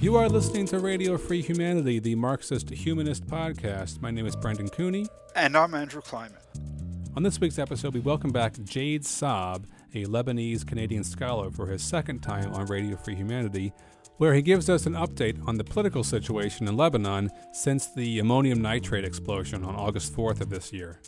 You are listening to Radio Free Humanity, the Marxist Humanist podcast. My name is Brendan Cooney. And I'm Andrew Kliman. On this week's episode, we welcome back Jade Saab, a Lebanese Canadian scholar, for his second time on Radio Free Humanity, where he gives us an update on the political situation in Lebanon since the ammonium nitrate explosion on August 4th of this year.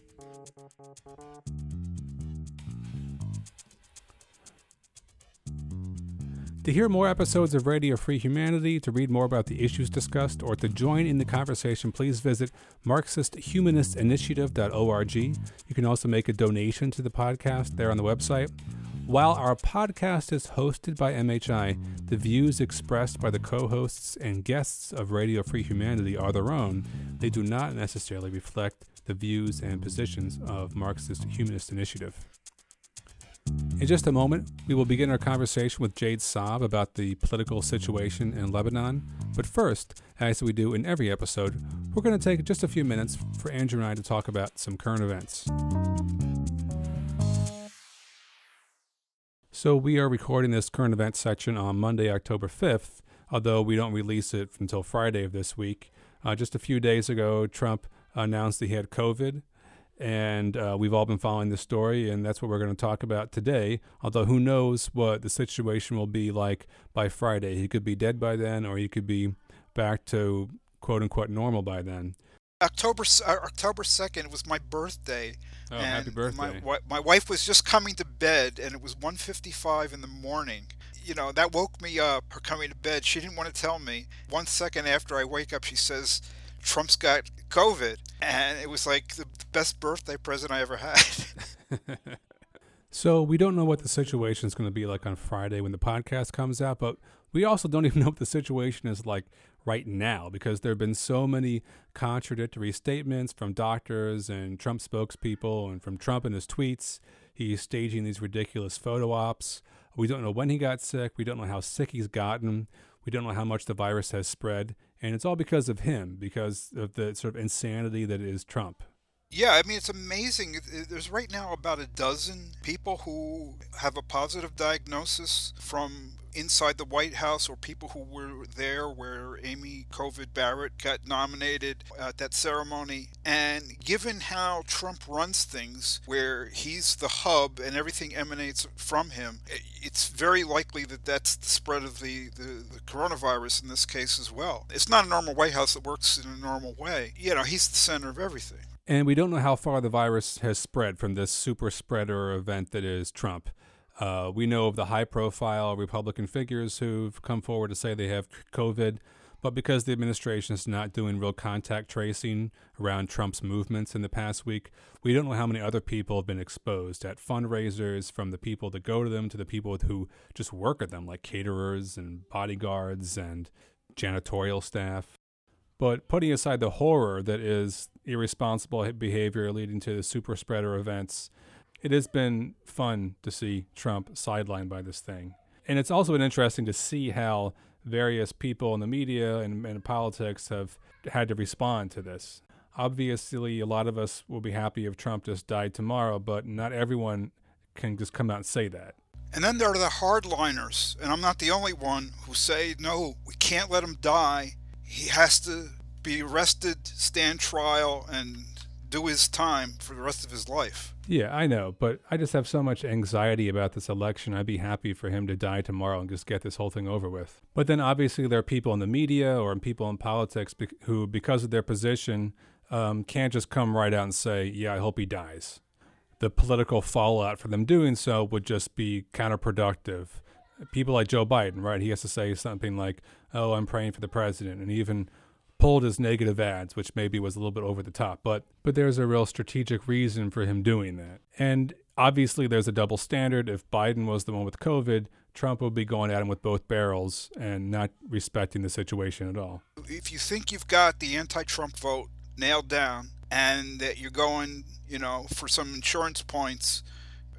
To hear more episodes of Radio Free Humanity, to read more about the issues discussed, or to join in the conversation, please visit MarxistHumanistinitiative.org. You can also make a donation to the podcast there on the website. While our podcast is hosted by MHI, the views expressed by the co hosts and guests of Radio Free Humanity are their own. They do not necessarily reflect the views and positions of Marxist Humanist Initiative. In just a moment, we will begin our conversation with Jade Saab about the political situation in Lebanon. But first, as we do in every episode, we're going to take just a few minutes for Andrew and I to talk about some current events. So, we are recording this current events section on Monday, October 5th, although we don't release it until Friday of this week. Uh, just a few days ago, Trump announced that he had COVID and uh, we've all been following this story, and that's what we're going to talk about today. Although, who knows what the situation will be like by Friday? He could be dead by then, or he could be back to quote unquote normal by then. October uh, October second was my birthday. Oh, and happy birthday! My, my wife was just coming to bed, and it was 1.55 in the morning. You know that woke me up. Her coming to bed. She didn't want to tell me. One second after I wake up, she says, "Trump's got COVID," and it was like the best birthday present I ever had. so we don't know what the situation is going to be like on Friday when the podcast comes out, but we also don't even know what the situation is like right now because there have been so many contradictory statements from doctors and Trump spokespeople and from Trump in his tweets. He's staging these ridiculous photo ops. We don't know when he got sick. We don't know how sick he's gotten. We don't know how much the virus has spread. And it's all because of him, because of the sort of insanity that is Trump. Yeah, I mean, it's amazing. There's right now about a dozen people who have a positive diagnosis from inside the White House or people who were there where Amy COVID Barrett got nominated at that ceremony. And given how Trump runs things, where he's the hub and everything emanates from him, it's very likely that that's the spread of the, the, the coronavirus in this case as well. It's not a normal White House that works in a normal way. You know, he's the center of everything. And we don't know how far the virus has spread from this super spreader event that is Trump. Uh, we know of the high profile Republican figures who've come forward to say they have COVID, but because the administration is not doing real contact tracing around Trump's movements in the past week, we don't know how many other people have been exposed at fundraisers, from the people that go to them to the people who just work at them, like caterers and bodyguards and janitorial staff. But putting aside the horror that is irresponsible behavior leading to the super spreader events, it has been fun to see Trump sidelined by this thing. And it's also been interesting to see how various people in the media and, and politics have had to respond to this. Obviously, a lot of us will be happy if Trump just died tomorrow, but not everyone can just come out and say that. And then there are the hardliners, and I'm not the only one who say, no, we can't let him die. He has to be arrested, stand trial, and do his time for the rest of his life. Yeah, I know, but I just have so much anxiety about this election. I'd be happy for him to die tomorrow and just get this whole thing over with. But then obviously there are people in the media or people in politics who, because of their position, um, can't just come right out and say, "Yeah, I hope he dies." The political fallout for them doing so would just be counterproductive. People like Joe Biden, right? He has to say something like, "Oh, I'm praying for the president," and even pulled his negative ads, which maybe was a little bit over the top, but but there's a real strategic reason for him doing that. And obviously there's a double standard. If Biden was the one with COVID, Trump would be going at him with both barrels and not respecting the situation at all. If you think you've got the anti-Trump vote nailed down and that you're going, you know, for some insurance points,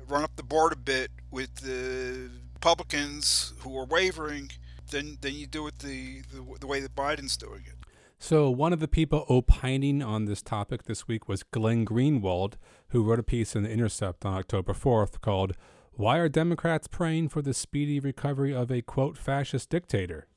run up the board a bit with the Republicans who are wavering, then then you do it the, the, the way that Biden's doing it. So, one of the people opining on this topic this week was Glenn Greenwald, who wrote a piece in The Intercept on October 4th called Why Are Democrats Praying for the Speedy Recovery of a Quote Fascist Dictator?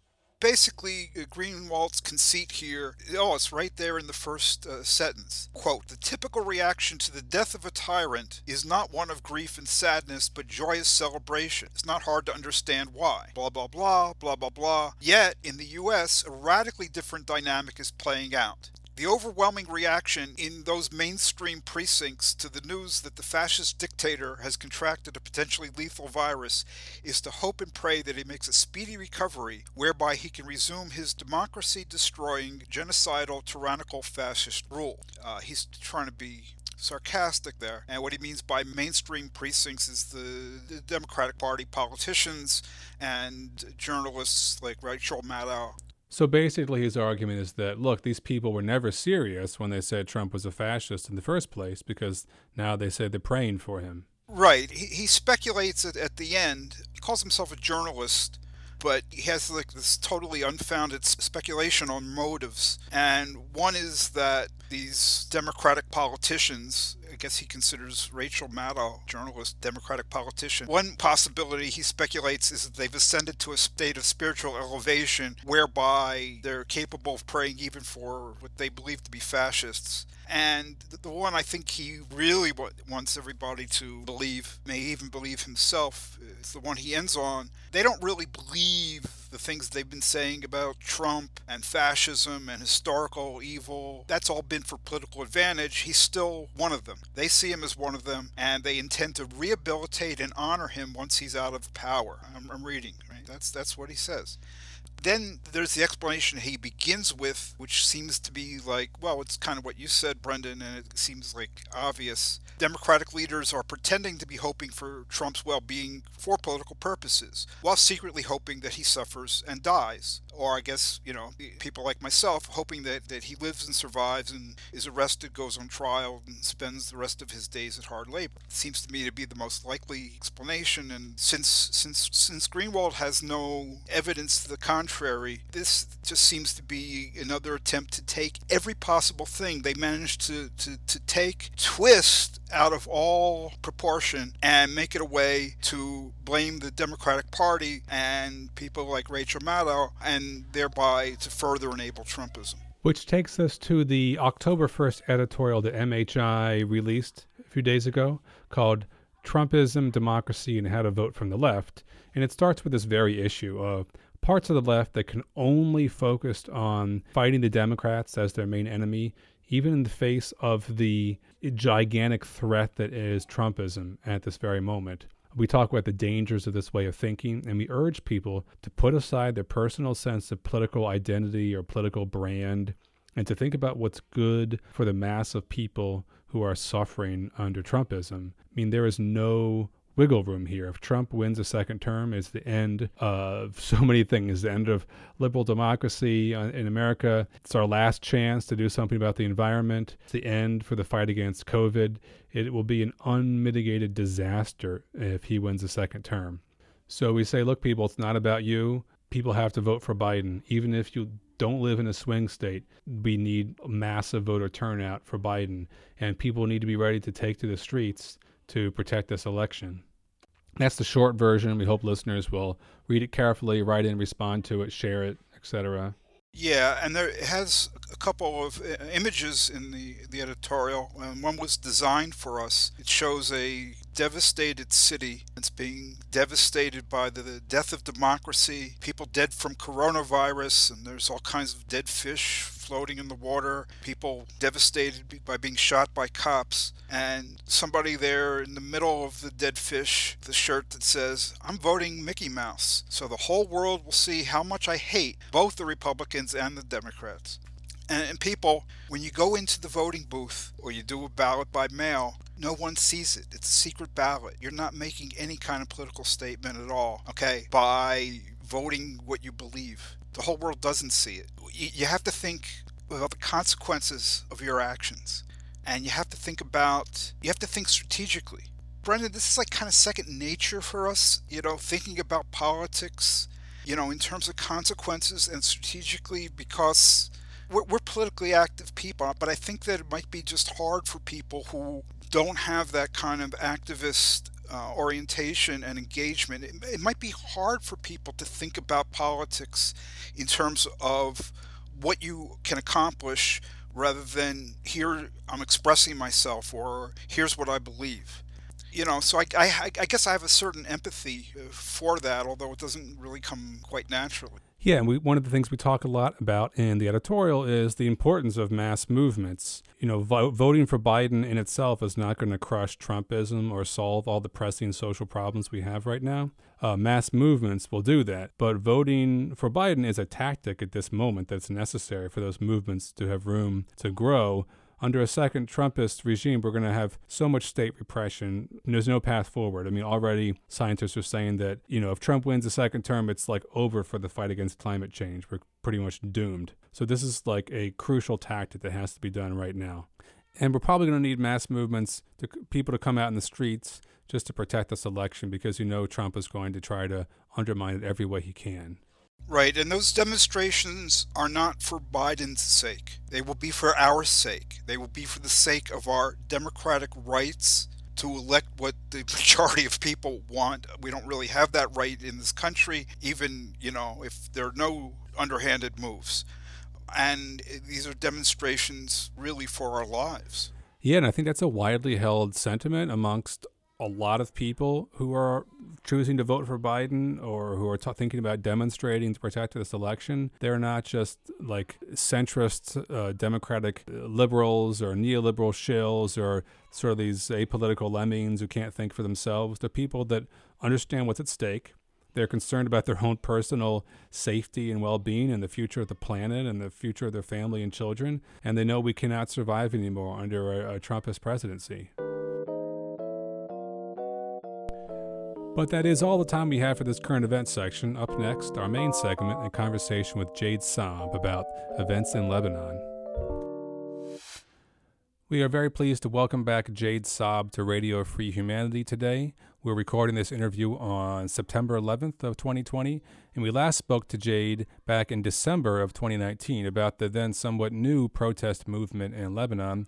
Basically, uh, Greenwald's conceit here, oh, it's right there in the first uh, sentence. Quote, the typical reaction to the death of a tyrant is not one of grief and sadness, but joyous celebration. It's not hard to understand why. Blah, blah, blah, blah, blah, blah. Yet, in the U.S., a radically different dynamic is playing out. The overwhelming reaction in those mainstream precincts to the news that the fascist dictator has contracted a potentially lethal virus is to hope and pray that he makes a speedy recovery whereby he can resume his democracy destroying, genocidal, tyrannical fascist rule. Uh, he's trying to be sarcastic there. And what he means by mainstream precincts is the, the Democratic Party politicians and journalists like Rachel Maddow so basically, his argument is that look, these people were never serious when they said Trump was a fascist in the first place because now they say they're praying for him. Right. He, he speculates at, at the end. He calls himself a journalist, but he has like this totally unfounded speculation on motives. And one is that these Democratic politicians, I guess he considers Rachel Maddow, journalist, Democratic politician. One possibility he speculates is that they've ascended to a state of spiritual elevation whereby they're capable of praying even for what they believe to be fascists. And the one I think he really wants everybody to believe, may even believe himself, is the one he ends on. They don't really believe the things they've been saying about Trump and fascism and historical evil, that's all been for political advantage. He's still one of them. They see him as one of them, and they intend to rehabilitate and honor him once he's out of power. I'm, I'm reading, right? That's, that's what he says then there's the explanation he begins with, which seems to be like, well, it's kind of what you said, Brendan, and it seems like obvious. Democratic leaders are pretending to be hoping for Trump's well being for political purposes, while secretly hoping that he suffers and dies. Or, I guess, you know, people like myself hoping that, that he lives and survives and is arrested, goes on trial, and spends the rest of his days at hard labor. It seems to me to be the most likely explanation. And since, since, since Greenwald has no evidence to the contrary, this just seems to be another attempt to take every possible thing they managed to, to, to take, twist, out of all proportion and make it a way to blame the Democratic Party and people like Rachel Maddow and thereby to further enable Trumpism. Which takes us to the October 1st editorial that MHI released a few days ago called Trumpism, Democracy, and How to Vote from the Left. And it starts with this very issue of parts of the left that can only focus on fighting the Democrats as their main enemy even in the face of the gigantic threat that is Trumpism at this very moment. We talk about the dangers of this way of thinking, and we urge people to put aside their personal sense of political identity or political brand and to think about what's good for the mass of people who are suffering under Trumpism. I mean, there is no wiggle room here. If Trump wins a second term, it's the end of so many things. The end of liberal democracy uh, in America. It's our last chance to do something about the environment. It's the end for the fight against COVID. It will be an unmitigated disaster if he wins a second term. So we say, look, people, it's not about you. People have to vote for Biden, even if you don't live in a swing state. We need massive voter turnout for Biden, and people need to be ready to take to the streets to protect this election. That's the short version. We hope listeners will read it carefully, write in, respond to it, share it, etc. Yeah, and there has a couple of uh, images in the, the editorial. Um, one was designed for us. It shows a devastated city. It's being devastated by the, the death of democracy, people dead from coronavirus, and there's all kinds of dead fish floating in the water, people devastated by being shot by cops, and somebody there in the middle of the dead fish, the shirt that says, I'm voting Mickey Mouse. So the whole world will see how much I hate both the Republicans and the Democrats. And, people, when you go into the voting booth or you do a ballot by mail, no one sees it. It's a secret ballot. You're not making any kind of political statement at all, okay, by voting what you believe. The whole world doesn't see it. You have to think about the consequences of your actions. And you have to think about, you have to think strategically. Brendan, this is like kind of second nature for us, you know, thinking about politics, you know, in terms of consequences and strategically because we're, we're politically active people, but I think that it might be just hard for people who don't have that kind of activist uh, orientation and engagement, it, it might be hard for people to think about politics in terms of what you can accomplish rather than here I'm expressing myself or here's what I believe. You know, so I, I, I guess I have a certain empathy uh, for that, although it doesn't really come quite naturally. Yeah, and we, one of the things we talk a lot about in the editorial is the importance of mass movements. You know, vo- voting for Biden in itself is not going to crush Trumpism or solve all the pressing social problems we have right now. Uh, mass movements will do that, but voting for Biden is a tactic at this moment that's necessary for those movements to have room to grow under a second Trumpist regime, we're going to have so much state repression. There's no path forward. I mean, already scientists are saying that, you know, if Trump wins a second term, it's like over for the fight against climate change. We're pretty much doomed. So this is like a crucial tactic that has to be done right now. And we're probably going to need mass movements to people to come out in the streets just to protect this election because you know Trump is going to try to undermine it every way he can. Right, and those demonstrations are not for Biden's sake. They will be for our sake. They will be for the sake of our democratic rights to elect what the majority of people want. We don't really have that right in this country, even, you know, if there are no underhanded moves. And these are demonstrations really for our lives. Yeah, and I think that's a widely held sentiment amongst a lot of people who are choosing to vote for Biden or who are t- thinking about demonstrating to protect this election, they're not just like centrist uh, Democratic liberals or neoliberal shills or sort of these apolitical lemmings who can't think for themselves. They're people that understand what's at stake. They're concerned about their own personal safety and well being and the future of the planet and the future of their family and children. And they know we cannot survive anymore under a, a Trumpist presidency. But that is all the time we have for this current events section. Up next, our main segment and conversation with Jade Saab about events in Lebanon. We are very pleased to welcome back Jade Saab to Radio Free Humanity today. We're recording this interview on September 11th of 2020, and we last spoke to Jade back in December of 2019 about the then somewhat new protest movement in Lebanon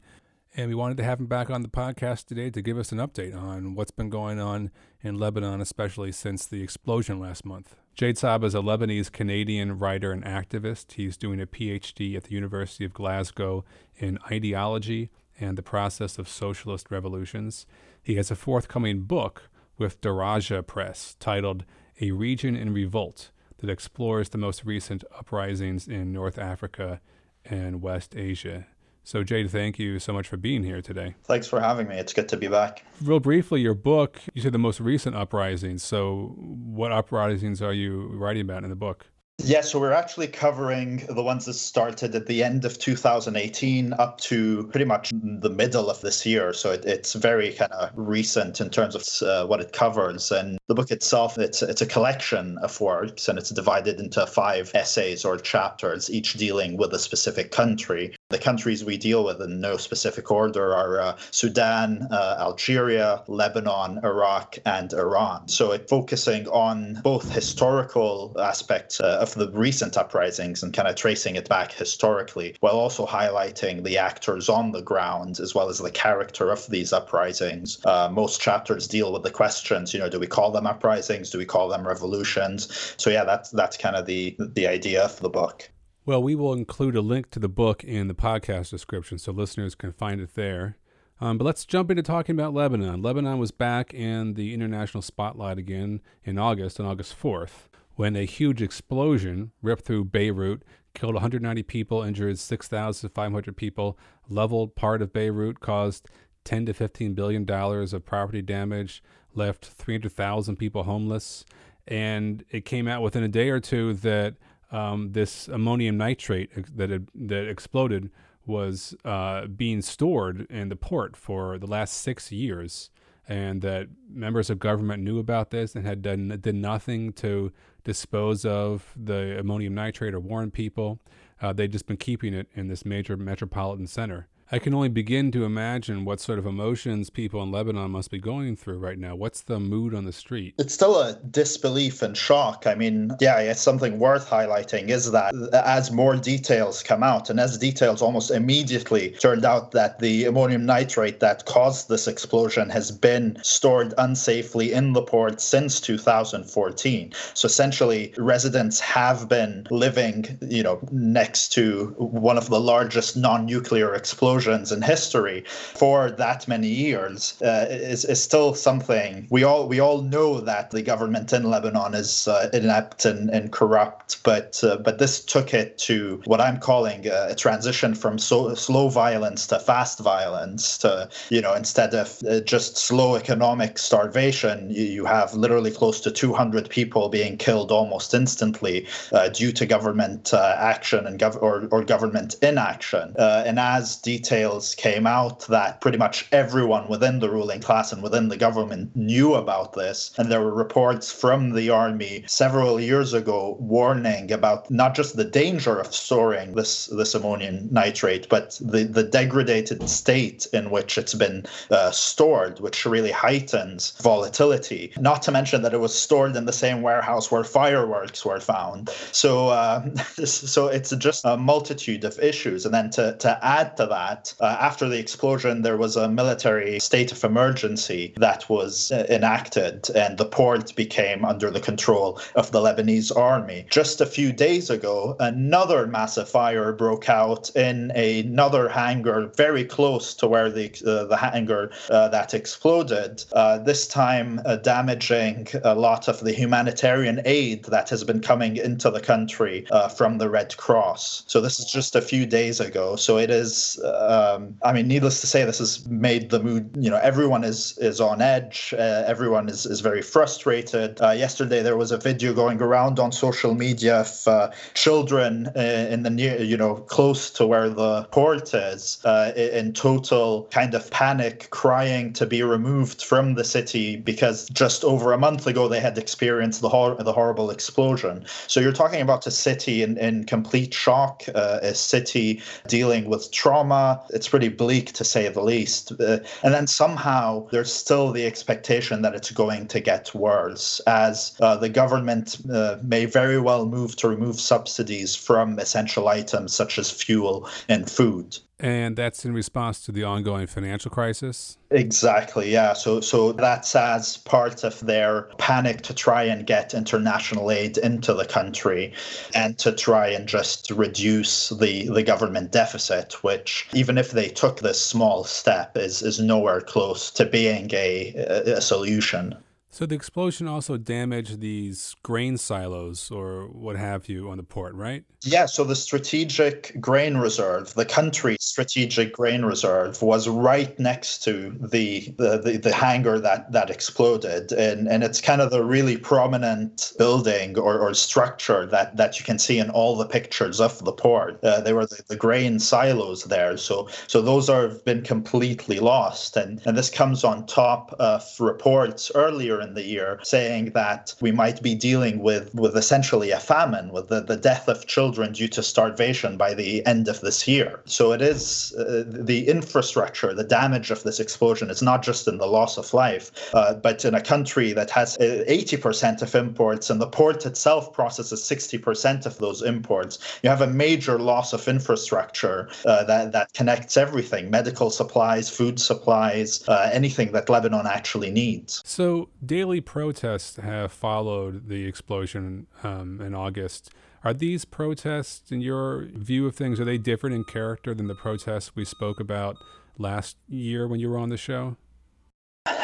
and we wanted to have him back on the podcast today to give us an update on what's been going on in Lebanon, especially since the explosion last month. Jade Saab is a Lebanese Canadian writer and activist. He's doing a PhD at the University of Glasgow in ideology and the process of socialist revolutions. He has a forthcoming book with Daraja Press titled A Region in Revolt that explores the most recent uprisings in North Africa and West Asia. So, Jade, thank you so much for being here today. Thanks for having me. It's good to be back. Real briefly, your book, you said the most recent uprisings. So, what uprisings are you writing about in the book? Yeah, so we're actually covering the ones that started at the end of 2018 up to pretty much the middle of this year. So it, it's very kind of recent in terms of uh, what it covers. And the book itself, it's it's a collection of works, and it's divided into five essays or chapters, each dealing with a specific country. The countries we deal with in no specific order are uh, Sudan, uh, Algeria, Lebanon, Iraq, and Iran. So it's focusing on both historical aspects uh, of the recent uprisings and kind of tracing it back historically, while also highlighting the actors on the ground as well as the character of these uprisings. Uh, most chapters deal with the questions, you know, do we call them uprisings? Do we call them revolutions? So yeah, that's that's kind of the the idea of the book. Well, we will include a link to the book in the podcast description so listeners can find it there. Um, but let's jump into talking about Lebanon. Lebanon was back in the international spotlight again in August, on August 4th, when a huge explosion ripped through Beirut, killed 190 people, injured 6,500 people, leveled part of Beirut, caused 10 to 15 billion dollars of property damage, left 300,000 people homeless, and it came out within a day or two that um, this ammonium nitrate that had, that exploded was uh, being stored in the port for the last six years, and that members of government knew about this and had done did nothing to dispose of the ammonium nitrate or warn people. Uh, they'd just been keeping it in this major metropolitan center. I can only begin to imagine what sort of emotions people in Lebanon must be going through right now. What's the mood on the street? It's still a disbelief and shock. I mean, yeah, it's something worth highlighting is that as more details come out, and as details almost immediately turned out that the ammonium nitrate that caused this explosion has been stored unsafely in the port since 2014. So essentially, residents have been living, you know, next to one of the largest non-nuclear explosions explosions in history for that many years uh, is, is still something we all we all know that the government in Lebanon is uh, inept and, and corrupt, but uh, but this took it to what I'm calling a, a transition from so, slow violence to fast violence. To you know instead of uh, just slow economic starvation, you, you have literally close to 200 people being killed almost instantly uh, due to government uh, action and gov- or, or government inaction. and as detailed details came out that pretty much everyone within the ruling class and within the government knew about this. And there were reports from the army several years ago warning about not just the danger of storing this, this ammonium nitrate, but the, the degraded state in which it's been uh, stored, which really heightens volatility. Not to mention that it was stored in the same warehouse where fireworks were found. So, uh, so it's just a multitude of issues. And then to, to add to that, that uh, after the explosion, there was a military state of emergency that was uh, enacted, and the port became under the control of the Lebanese army. Just a few days ago, another massive fire broke out in another hangar very close to where the uh, the hangar uh, that exploded. Uh, this time, uh, damaging a lot of the humanitarian aid that has been coming into the country from the Red Cross. So this is just a few days ago. So it is um, I mean, needless to say, this has made the mood. You know, everyone is is on edge. Uh, everyone is is very frustrated. Uh, yesterday, there was a video going around on social media of uh, children uh, in the near, you know, close to where the port is, uh, in total kind of panic, crying to be removed from the city because just over a month ago they had experienced the hor- the horrible explosion. So you're talking about a city in in complete shock, uh, a city dealing with trauma it's pretty bleak to say the least. Uh, and then somehow there's still the expectation that it's going to get worse as uh, the government uh, may very well move to remove subsidies from essential items such as fuel and food. And that's in response to the ongoing financial crisis? Exactly, yeah. So so that's as part of their panic to try and get international aid into the country and to try and just reduce the, the government deficit, which even if they took this small step is, is nowhere close to being a, a solution. So the explosion also damaged these grain silos or what have you on the port, right? Yeah, so the strategic grain reserve, the country's strategic grain reserve was right next to the the, the, the hangar that, that exploded. And, and it's kind of the really prominent building or, or structure that, that you can see in all the pictures of the port. Uh, they were the, the grain silos there. So so those have been completely lost. And, and this comes on top of reports earlier in the year, saying that we might be dealing with, with essentially a famine, with the, the death of children due to starvation by the end of this year. So it is uh, the infrastructure, the damage of this explosion It's not just in the loss of life, uh, but in a country that has 80% uh, of imports and the port itself processes 60% of those imports. You have a major loss of infrastructure uh, that, that connects everything medical supplies, food supplies, uh, anything that Lebanon actually needs. So, daily protests have followed the explosion um, in August. Are these protests, in your view of things, are they different in character than the protests we spoke about last year when you were on the show?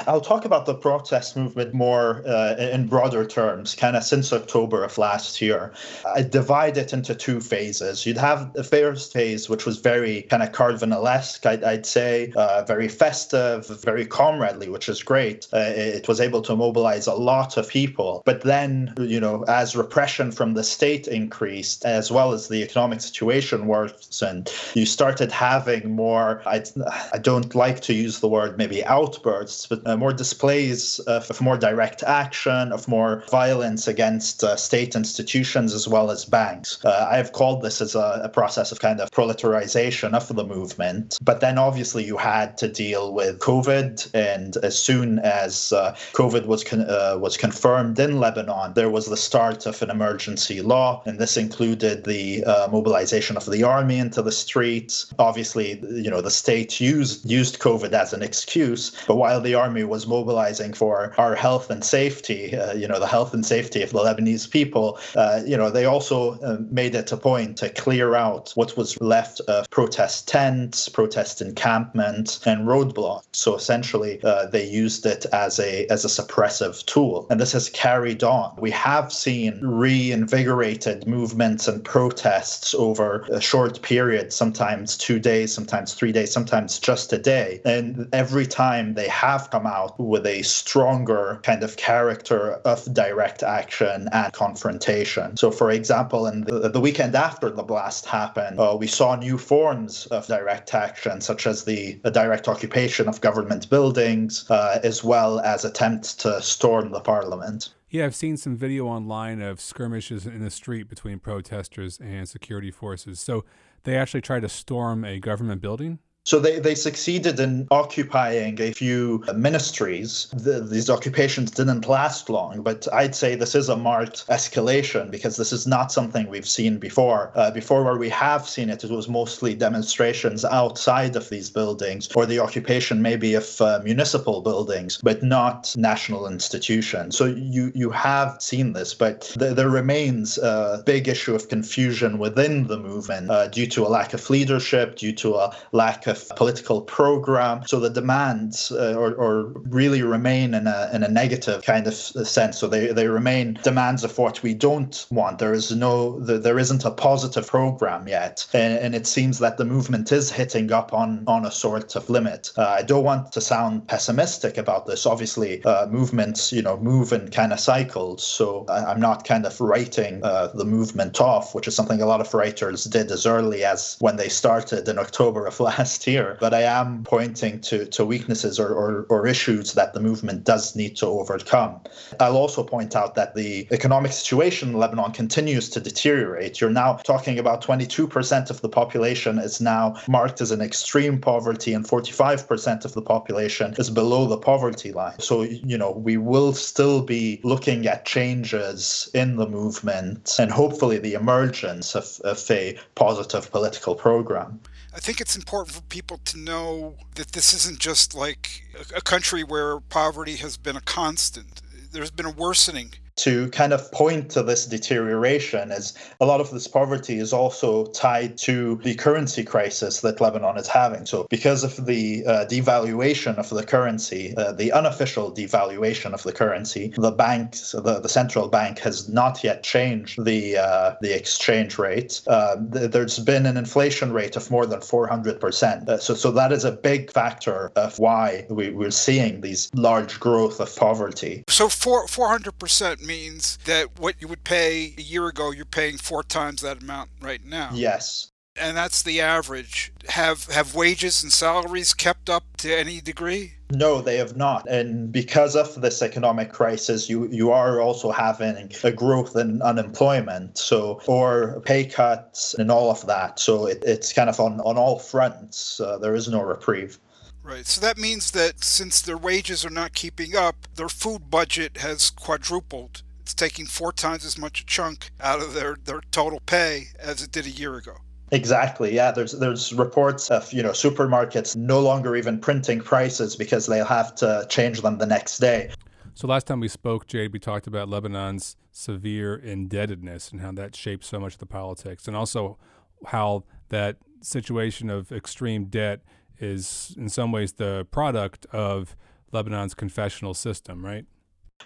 I'll talk about the protest movement more uh, in broader terms, kind of since October of last year. I divide it into two phases. You'd have the first phase, which was very kind of Carnivalesque, I'd, I'd say, uh, very festive, very comradely, which is great. Uh, it was able to mobilize a lot of people. But then, you know, as repression from the state increased, as well as the economic situation worsened, you started having more, I, I don't like to use the word maybe outbursts, but uh, more displays of, of, more direct action, of more violence against uh, state institutions as well as banks. Uh, I have called this as a, a, process of kind of proletarization of the movement. But then obviously you had to deal with COVID, and as soon as uh, COVID was con- uh, was confirmed in Lebanon, there was the start of an emergency law, and this included the mobilization of the army into the streets. Obviously, you know the state used used COVID as an excuse, but while the army was mobilizing for our health and safety, uh, you know, the health and safety of the Lebanese people, uh, you know, they also uh, made it a point to clear out what was left of protest tents, protest encampments, and roadblocks. So essentially, uh, they used it as a as a suppressive tool, and this has carried on. We have seen reinvigorated movements and protests over a short period, sometimes two days, sometimes three days, sometimes just a day, and every time they have come out with a stronger kind of character of direct action and confrontation. So, for example, in the, the weekend after the blast happened, uh, we saw new forms of direct action, such as the, the direct occupation of government buildings, uh, as well as attempts to storm the parliament. Yeah, I've seen some video online of skirmishes in the street between protesters and security forces. So they actually tried to storm a government building? So they, they succeeded in occupying a few ministries. The, these occupations didn't last long, but I'd say this is a marked escalation because this is not something we've seen before. Uh, before, where we have seen it, it was mostly demonstrations outside of these buildings or the occupation maybe of uh, municipal buildings, but not national institutions. So you, you have seen this, but th- there remains a big issue of confusion within the movement uh, due to a lack of leadership, due to a lack of political program. So the demands uh, or, or really remain in a, in a negative kind of sense. So they, they remain demands of what we don't want. There is no, there isn't a positive program yet. And, and it seems that the movement is hitting up on, on a sort of limit. Uh, I don't want to sound pessimistic about this. Obviously, uh, movements, you know, move in kind of cycles. So I, am not kind of writing uh, the movement off, which is something a lot of writers did as early as when they started in October of last here, but I am pointing to, to weaknesses or, or, or issues that the movement does need to overcome. I'll also point out that the economic situation in Lebanon continues to deteriorate. You're now talking about 22% of the population is now marked as an extreme poverty, and 45% of the population is below the poverty line. So, you know, we will still be looking at changes in the movement and hopefully the emergence of, of a positive political program. I think it's important for people to know that this isn't just like a country where poverty has been a constant. There's been a worsening to kind of point to this deterioration is a lot of this poverty is also tied to the currency crisis that Lebanon is having. So, because of the uh, devaluation of the currency, uh, the unofficial devaluation of the currency, the bank, the, the central bank, has not yet changed the uh, the exchange rate. Uh, th- there's been an inflation rate of more than 400 percent. Uh, so, so that is a big factor of why we, we're seeing these large growth of poverty. So, four, 400 percent means that what you would pay a year ago, you're paying four times that amount right now. Yes. And that's the average. Have have wages and salaries kept up to any degree? No, they have not. And because of this economic crisis, you, you are also having a growth in unemployment. So, or pay cuts and all of that. So it, it's kind of on, on all fronts. Uh, there is no reprieve. Right. So that means that since their wages are not keeping up, their food budget has quadrupled. It's taking four times as much a chunk out of their, their total pay as it did a year ago. Exactly. Yeah. There's there's reports of you know supermarkets no longer even printing prices because they'll have to change them the next day. So last time we spoke, Jade, we talked about Lebanon's severe indebtedness and how that shapes so much of the politics, and also how that situation of extreme debt is in some ways the product of Lebanon's confessional system, right?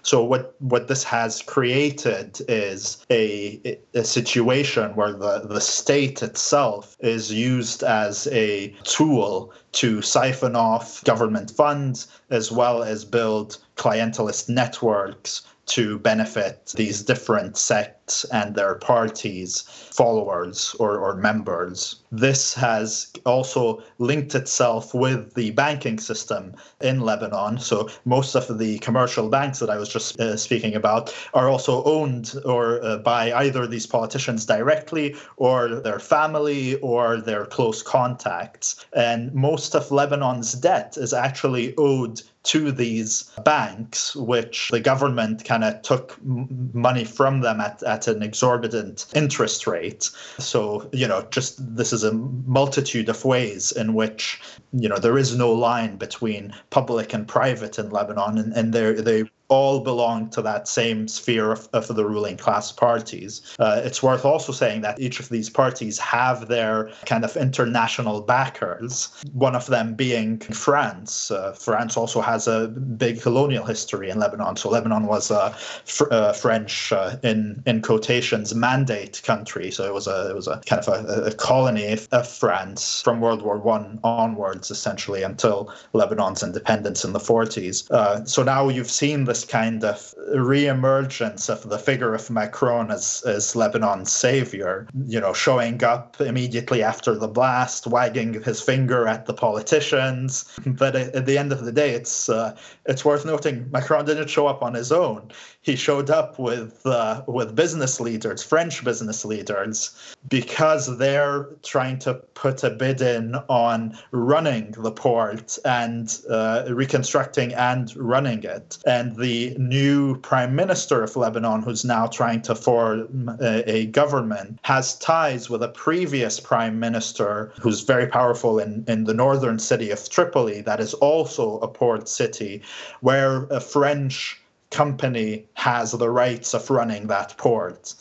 So what what this has created is a a situation where the, the state itself is used as a tool to siphon off government funds as well as build clientelist networks to benefit these different sects and their parties, followers or, or members. This has also linked itself with the banking system in Lebanon. So most of the commercial banks that I was just uh, speaking about are also owned or uh, by either these politicians directly or their family or their close contacts. And most of Lebanon's debt is actually owed to these banks, which the government kind of took money from them at, at an exorbitant interest rate. So, you know, just this is a multitude of ways in which, you know, there is no line between public and private in Lebanon, and, and they all belong to that same sphere of, of the ruling class parties. Uh, it's worth also saying that each of these parties have their kind of international backers, one of them being France. Uh, France also has a big colonial history in Lebanon. So Lebanon was a fr- uh, French, uh, in in quotations, mandate country. So it was a it was a kind of a, a colony of, France from World War One onwards, essentially until Lebanon's independence in the 40s. Uh, so now you've seen the this kind of re-emergence of the figure of Macron as, as Lebanon's savior, you know, showing up immediately after the blast, wagging his finger at the politicians. But at the end of the day, it's uh, it's worth noting Macron didn't show up on his own he showed up with uh, with business leaders, French business leaders, because they're trying to put a bid in on running the port and uh, reconstructing and running it. And the new prime minister of Lebanon, who's now trying to form a, a government, has ties with a previous prime minister who's very powerful in, in the northern city of Tripoli, that is also a port city, where a French company has the rights of running that port.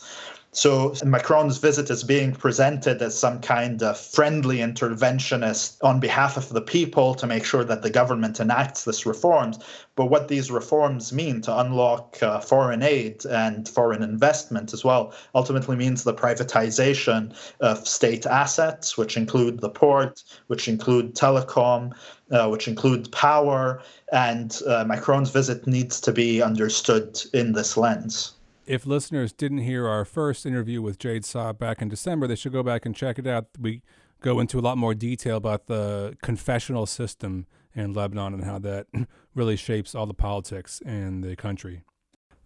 So Macron's visit is being presented as some kind of friendly interventionist on behalf of the people to make sure that the government enacts this reforms. But what these reforms mean to unlock uh, foreign aid and foreign investment as well ultimately means the privatization of state assets, which include the port, which include telecom, uh, which include power. And uh, Macron's visit needs to be understood in this lens if listeners didn't hear our first interview with Jade Saab back in December, they should go back and check it out. We go into a lot more detail about the confessional system in Lebanon and how that really shapes all the politics in the country.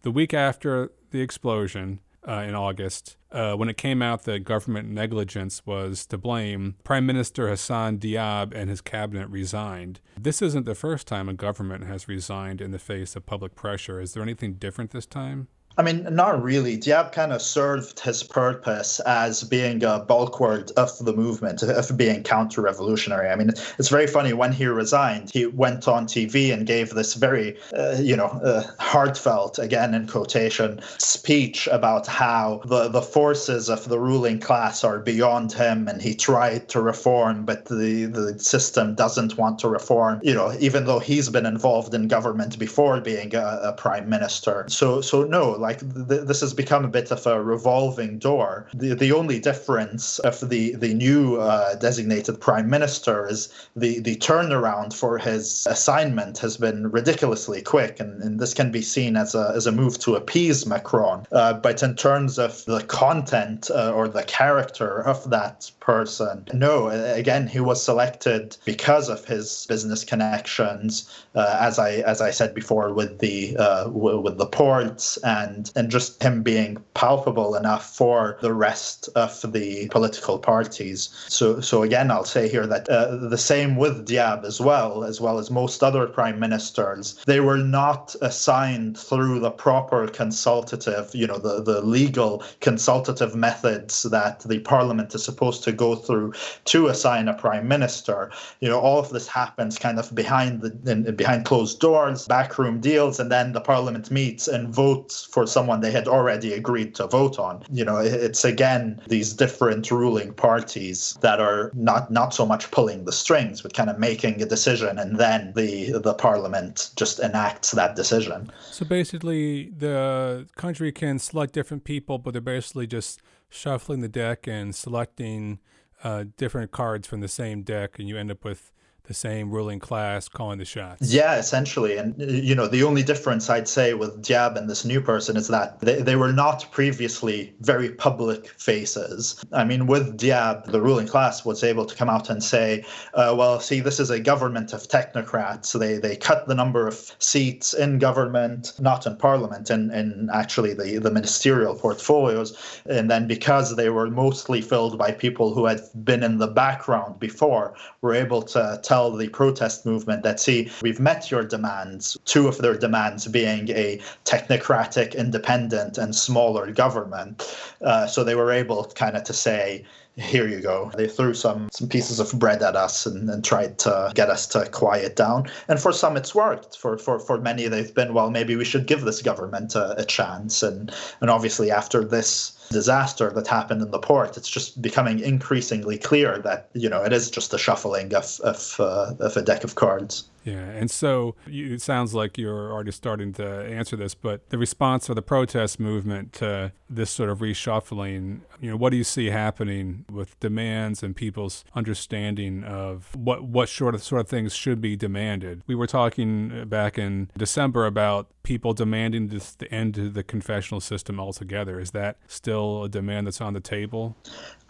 The week after the explosion uh, in August, uh, when it came out that government negligence was to blame, Prime Minister Hassan Diab and his cabinet resigned. This isn't the first time a government has resigned in the face of public pressure. Is there anything different this time? I mean, not really. Diab kind of served his purpose as being a bulwark of the movement, of being counter revolutionary. I mean, it's very funny when he resigned, he went on TV and gave this very, uh, you know, uh, heartfelt, again in quotation, speech about how the, the forces of the ruling class are beyond him and he tried to reform, but the, the system doesn't want to reform, you know, even though he's been involved in government before being a, a prime minister. So, so no, like th- this has become a bit of a revolving door. The the only difference of the the new uh, designated prime minister is the the turnaround for his assignment has been ridiculously quick, and, and this can be seen as a as a move to appease Macron. Uh, but in terms of the content uh, or the character of that person, no. Again, he was selected because of his business connections, uh, as I as I said before, with the uh, w- with the ports and and just him being palpable enough for the rest of the political parties. So so again, I'll say here that uh, the same with Diab as well, as well as most other prime ministers, they were not assigned through the proper consultative, you know, the the legal consultative methods that the parliament is supposed to go through to assign a prime minister. You know, all of this happens kind of behind the in, behind closed doors, backroom deals, and then the parliament meets and votes for someone they had already agreed to vote on. You know, it's again these different ruling parties that are not not so much pulling the strings, but kind of making a decision, and then the the parliament just enacts that decision. So basically, the country can select different people, but they're basically just shuffling the deck and selecting uh, different cards from the same deck, and you end up with the same ruling class calling the shots. Yeah, essentially. And, you know, the only difference I'd say with Diab and this new person is that they, they were not previously very public faces. I mean, with Diab, the ruling class was able to come out and say, uh, well, see, this is a government of technocrats. They, they cut the number of seats in government, not in parliament, and in, in actually the, the ministerial portfolios. And then because they were mostly filled by people who had been in the background before, were able to tell the protest movement that, see, we've met your demands, two of their demands being a technocratic, independent, and smaller government. Uh, so they were able kind of to say, here you go. They threw some some pieces of bread at us and, and tried to get us to quiet down. And for some, it's worked. For for for many, they've been well. Maybe we should give this government a, a chance. And and obviously, after this disaster that happened in the port, it's just becoming increasingly clear that you know it is just a shuffling of of, uh, of a deck of cards. Yeah, and so you, it sounds like you're already starting to answer this, but the response of the protest movement to this sort of reshuffling, you know, what do you see happening with demands and people's understanding of what what sort of sort of things should be demanded? We were talking uh, back in December about people demanding this, the end to the confessional system altogether. Is that still a demand that's on the table?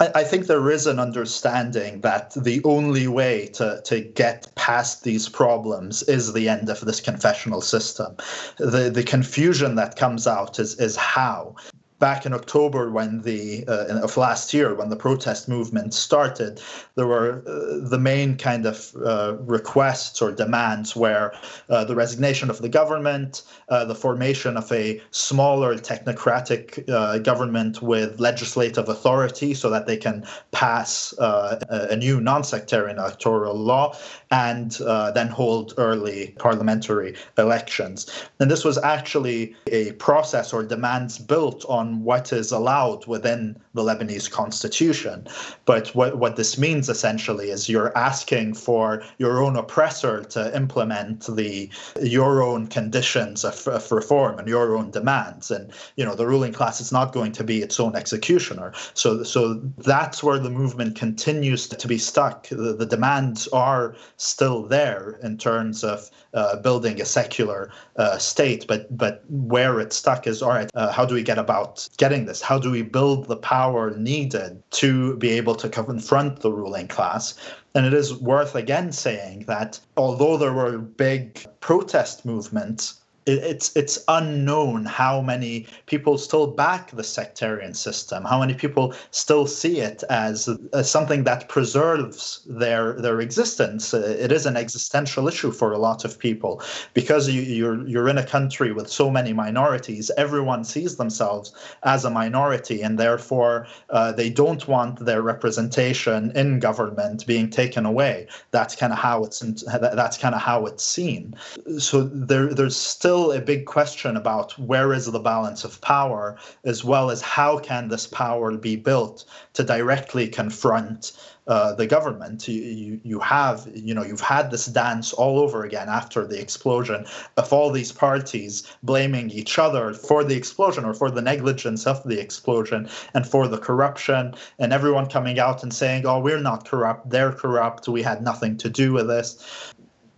I, I think there is an understanding that the only way to, to get past these problems is the end of this confessional system. The the confusion that comes out is is how back in October when the uh, of last year when the protest movement started, there were uh, the main kind of uh, requests or demands were uh, the resignation of the government, uh, the formation of a smaller technocratic uh, government with legislative authority so that they can pass a new non-sectarian electoral law, and then hold early parliamentary elections. And this was actually a process or demands built what is allowed within the Lebanese constitution. But what, what this means essentially is you're asking for your own oppressor to implement the your own conditions of, of reform and your own demands. And you know the ruling class is not going to be its own executioner. So so that's where the movement continues to be stuck. The, the demands are still there in terms of uh, building a secular uh, state, but but where it's stuck is all right. Uh, how do we get about getting this? How do we build the power needed to be able to confront the ruling class? And it is worth again saying that although there were big protest movements it's it's unknown how many people still back the sectarian system, how many people still see it as, as something that preserves their their existence. Uh, it is an existential issue for a lot of people because you, you're you're in a country with so many minorities. Everyone sees themselves as a minority, and therefore uh, they don't want their representation in government being taken away. That's kind of how it's that's kind of how it's seen. So there there's still still a big question about where is the balance of power, as well as how can this power be built to directly confront uh, the government. You, you, you have, you know, you've had this dance all over again after the explosion of all these parties blaming each other for the explosion or for the negligence of the explosion and for the corruption, and everyone coming out and saying, "Oh, we're not corrupt; they're corrupt. We had nothing to do with this."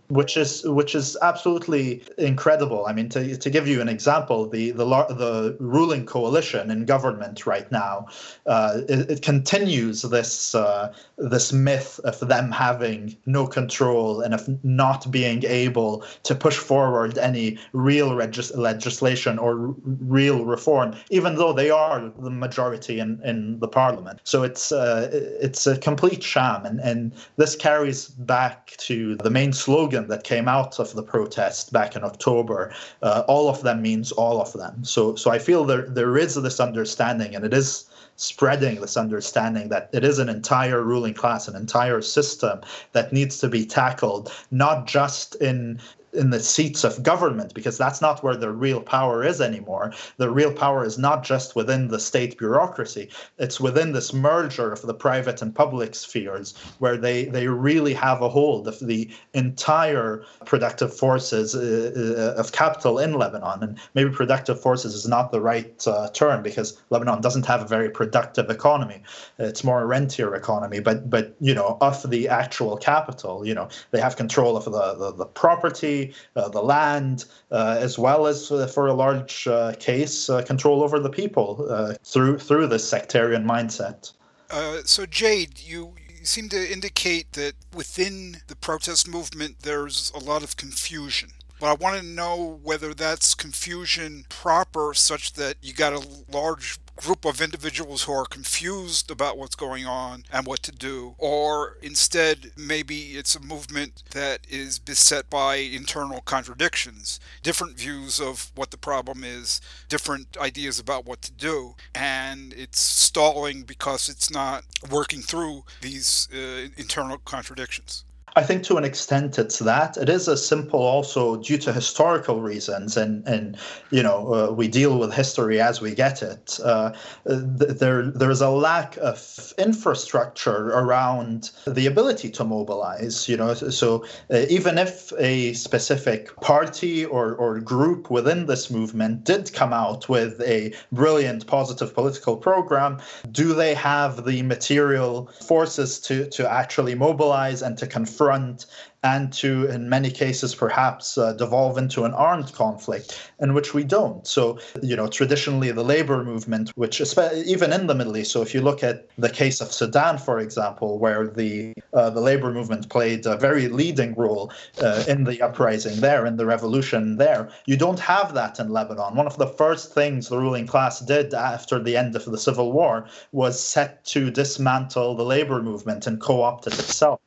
Which is which is absolutely incredible. I mean, to, to give you an example, the the the ruling coalition in government right now, uh, it, it, continues this uh, this myth of them having no control and of not being able to push forward any real regis- legislation or r- real reform, even though they are the majority in, in the parliament. So it's uh, it's a complete sham, and and this carries back to the main slogan that came out of the protest back in October, uh, all of them means all of them. So, so I feel there there is this understanding, and it is spreading this understanding that it is an entire ruling class, an entire system that needs to be tackled, not just in in the seats of government because that's not where the real power is anymore. The real power is not just within the state bureaucracy; it's within this merger of the private and public spheres where they they really have a hold of the entire productive forces uh, uh, of capital in Lebanon. And maybe productive forces is not the right uh, term because Lebanon doesn't have a very productive economy. It's more a rentier economy, but but you know of the actual capital, you know they have control of the the, the property, uh, the land, uh, as well as uh, for a large case control over the people through through this sectarian mindset. so Jade, you seem to indicate that within the protest movement there's a lot of confusion. But I want to know whether that's confusion proper, such that you got a large group of individuals who are confused about what's going on and what to do, or instead, maybe it's a movement that is beset by internal contradictions, different views of what the problem is, different ideas about what to do, and it's stalling because it's not working through these uh, internal contradictions. I think to an extent it's that. It is a simple also due to historical reasons, and and you know uh, we deal with history as we get it. Uh, th- there there is a lack of infrastructure around the ability to mobilize. You know, so uh, even if a specific party or or group within this movement did come out with a brilliant positive political program, do they have the material forces to to actually mobilize and to confront front and to, in many cases, perhaps uh, devolve into an armed conflict, in which we don't. So, you know, traditionally the labor movement, which even in the Middle East, so if you look at the case of Sudan, for example, where the uh, the labor movement played a very leading role uh, in the uprising there, in the revolution there, you don't have that in Lebanon. One of the first things the ruling class did after the end of the civil war was set to dismantle the labor movement and co-opt it itself.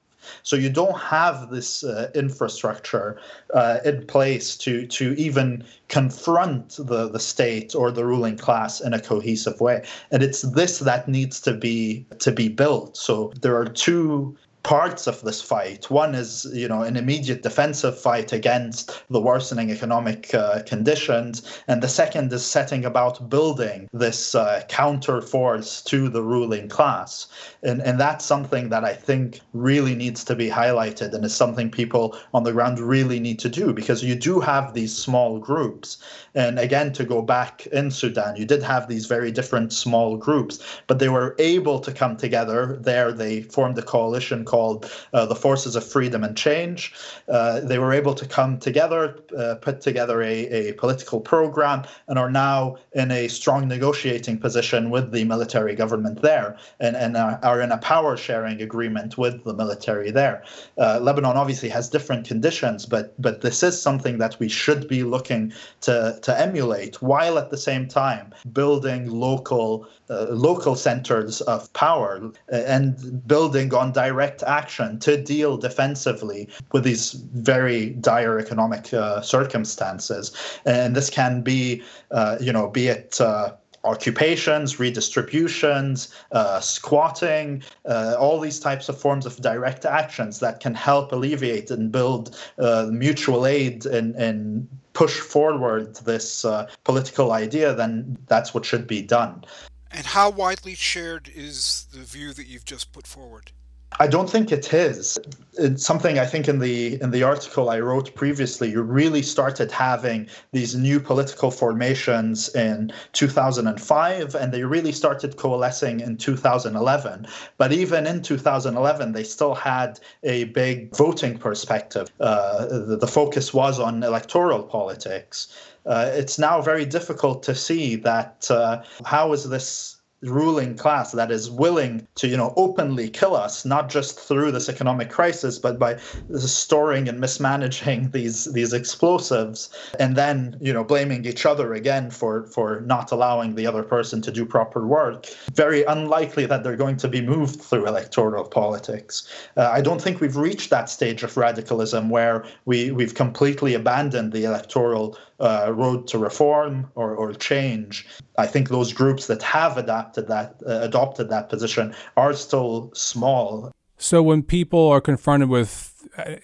So you don't have this uh, infrastructure uh, in place to to even confront the the state or the ruling class in a cohesive way, and it's this that needs to be to be built. So there are two parts of this fight. One is, you know, an immediate defensive fight against the worsening economic uh, conditions, and the second is setting about building this uh, counter force to the ruling class. And and that's something that I think really needs to be highlighted, and is something people on the ground really need to do because you do have these small groups. And again, to go back in Sudan, you did have these very different small groups, but they were able to come together. There, they formed a coalition called uh, the Forces of Freedom and Change. Uh, they were able to come together, uh, put together a, a political program, and are now in a strong negotiating position with the military government there and, and are in a power sharing agreement with the military there. Uh, Lebanon obviously has different conditions, but but this is something that we should be looking to, to emulate while at the same time building local uh, local centers of power uh, and building on direct action to deal defensively with these very dire economic uh, circumstances. And this can be, uh, you know, be it uh, occupations, redistributions, uh, squatting, uh, all these types of forms of direct actions that can help alleviate and build uh, mutual aid and, and push forward this uh, political idea, then that's what should be done. And how widely shared is the view that you've just put forward? I don't think it is. It's something I think in the in the article I wrote previously, you really started having these new political formations in 2005, and they really started coalescing in 2011. But even in 2011, they still had a big voting perspective. Uh, the, the focus was on electoral politics uh, it's now very difficult to see that uh, how is this ruling class that is willing to you know openly kill us not just through this economic crisis but by storing and mismanaging these these explosives and then you know blaming each other again for for not allowing the other person to do proper work. Very unlikely that they're going to be moved through electoral politics. Uh, i don't think we've reached that stage of radicalism where we we've completely abandoned the electoral uh, road to reform or, or change. I think those groups that have adapted that uh, adopted that position are still small. So when people are confronted with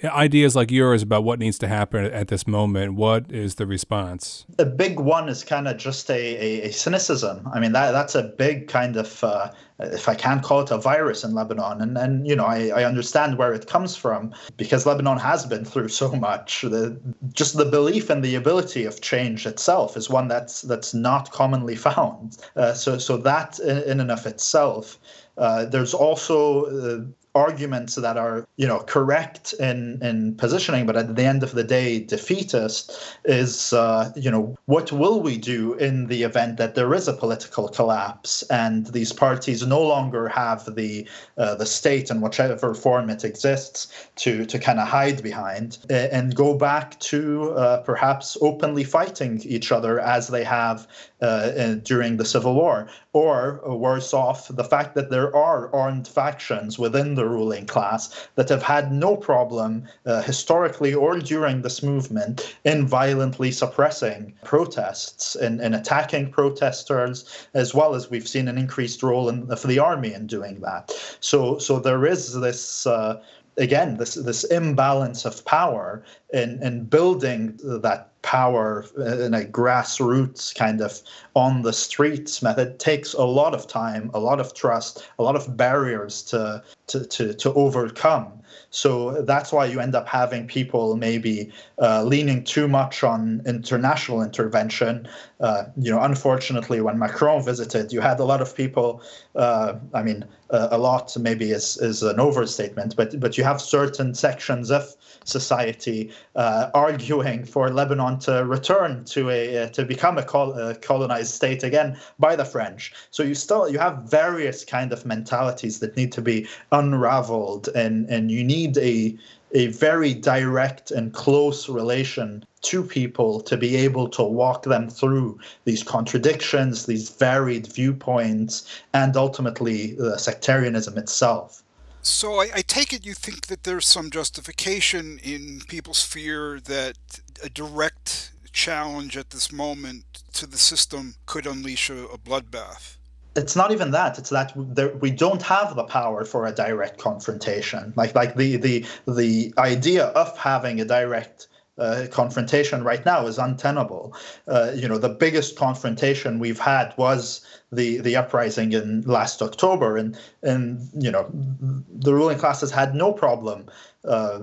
ideas like yours about what needs to happen at this moment, what is the response? A big one is kind of just a, a, a cynicism. I mean, that that's a big kind of, uh, if I can call it a virus in Lebanon. And, and you know, I, I understand where it comes from because Lebanon has been through so much. The, just the belief in the ability of change itself is one that's that's not commonly found. Uh, so, so that in and of itself uh, there's also uh, arguments that are you know correct in in positioning but at the end of the day defeatist is uh, you know what will we do in the event that there is a political collapse and these parties no longer have the uh, the state in whichever form it exists to to kind of hide behind and go back to uh, perhaps openly fighting each other as they have uh, during the civil war or worse off the fact that there are armed factions within the ruling class that have had no problem uh, historically or during this movement in violently suppressing protests and, and attacking protesters, as well as we've seen an increased role in, for the army in doing that. So, so there is this. Uh, again this this imbalance of power in in building that power uh, in a grassroots kind of on the streets method takes a lot of time, a lot of trust, a lot of barriers to to to, to overcome. So that's why you end up having people maybe uh, leaning too much on international intervention. Uh, you know, unfortunately, when Macron visited, you had a lot of people. Uh, I mean, a lot maybe is is an overstatement, but but you have certain sections of society uh, arguing for Lebanon to return to a uh, to become a, col- a, colonized state again by the French. So you still you have various kind of mentalities that need to be unraveled, and and you need a a very direct and close relation to people to be able to walk them through these contradictions, these varied viewpoints, and ultimately the sectarianism itself. So I, I, take it you think that there's some justification in people's fear that a direct challenge at this moment to the system could unleash a, a bloodbath. It's not even that. It's that we don't have the power for a direct confrontation. Like like the the the idea of having a direct uh, confrontation right now is untenable. Uh, you know, the biggest confrontation we've had was the the uprising in last October, and and you know, the ruling class has had no problem. Uh,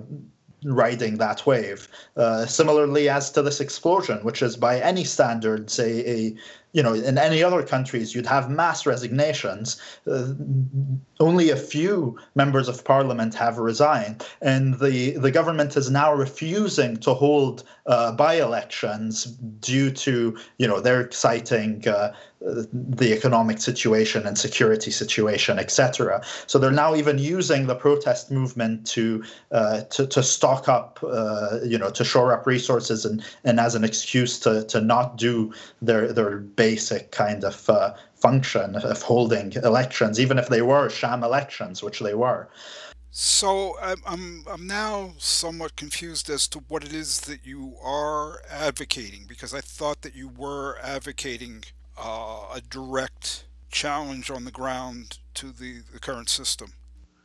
riding that wave. Uh, similarly, as to this explosion, which is by any standards a, a you know, in any other countries, you'd have mass resignations. Uh, only a few members of parliament have resigned, and the, the government is now refusing to hold uh, by-elections due to, you know, they're citing uh, the economic situation and security situation, etc. So they're now even using the protest movement to uh, to, to stock up, uh, you know, to shore up resources and, and as an excuse to, to not do their their basic kind of uh, function of holding elections, even if they were sham elections, which they were. So I'm, I'm now somewhat confused as to what it is that you are advocating because I thought that you were advocating uh, a direct challenge on the ground to the, the current system.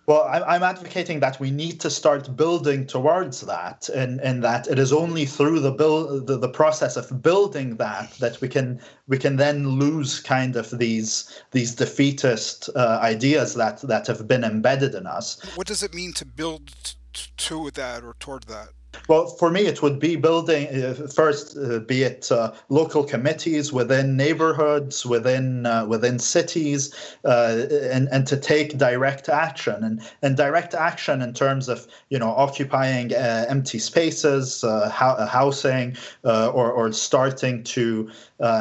Well, I'm advocating that we need to start building towards that, and, and that it is only through the build the, the process of building that that we can we can then lose kind of these these defeatist uh, ideas that that have been embedded in us. What does it mean to build t- to that or toward that? Well, for me, it would be building uh, first, uh, be it uh, local committees within neighborhoods, within uh, within cities, uh, and and to take direct action. And and direct action in terms of you know occupying uh, empty spaces, housing, or or starting to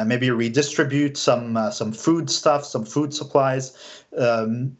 maybe redistribute some some food stuff, some food supplies. Um,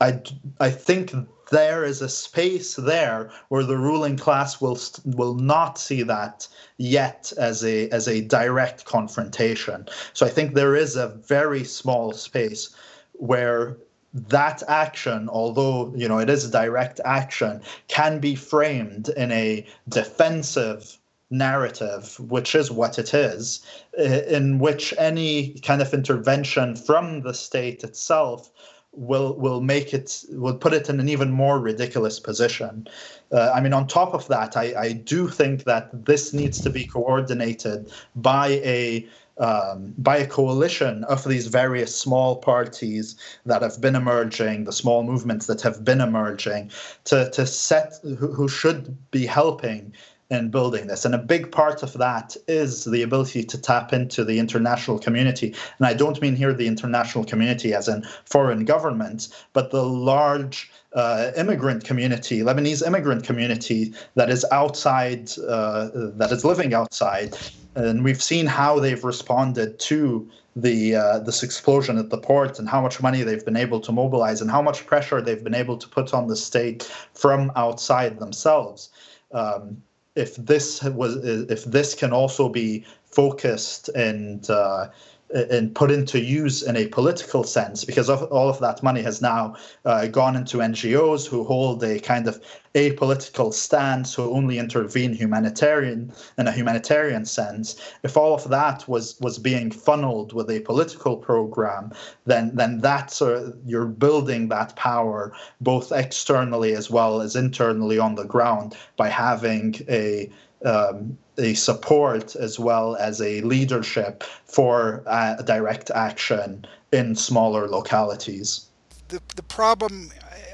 I I think there is a space there where the ruling class will will not see that yet as a as a direct confrontation. So I think there is a very small space where that action, although you know it is direct action, can be framed in a defensive narrative, which is what it is, in which any kind of intervention from the state itself will will make it will put it in an even more ridiculous position. Uh, I mean, on top of that, I, I do think that this needs to be coordinated by a um, by a coalition of these various small parties that have been emerging, the small movements that have been emerging, to to set who, who should be helping in building this. And a big part of that is the ability to tap into the international community. And I don't mean here the international community as in foreign governments, but the large uh, immigrant community, Lebanese immigrant community that is outside, uh, that is living outside. And we've seen how they've responded to the uh, this explosion at the port and how much money they've been able to mobilize and how much pressure they've been able to put on the state from outside themselves. Um, if this was if this can also be focused and uh, and put into use in a political sense because all of that money has now uh, gone into NGOs who hold a kind of apolitical stance who only intervene humanitarian in a humanitarian sense. If all of that was was being funneled with a political program then then that's uh, you're building that power both externally as well as internally on the ground by having a um, a support as well as a leadership for uh, direct action in smaller localities. The, the problem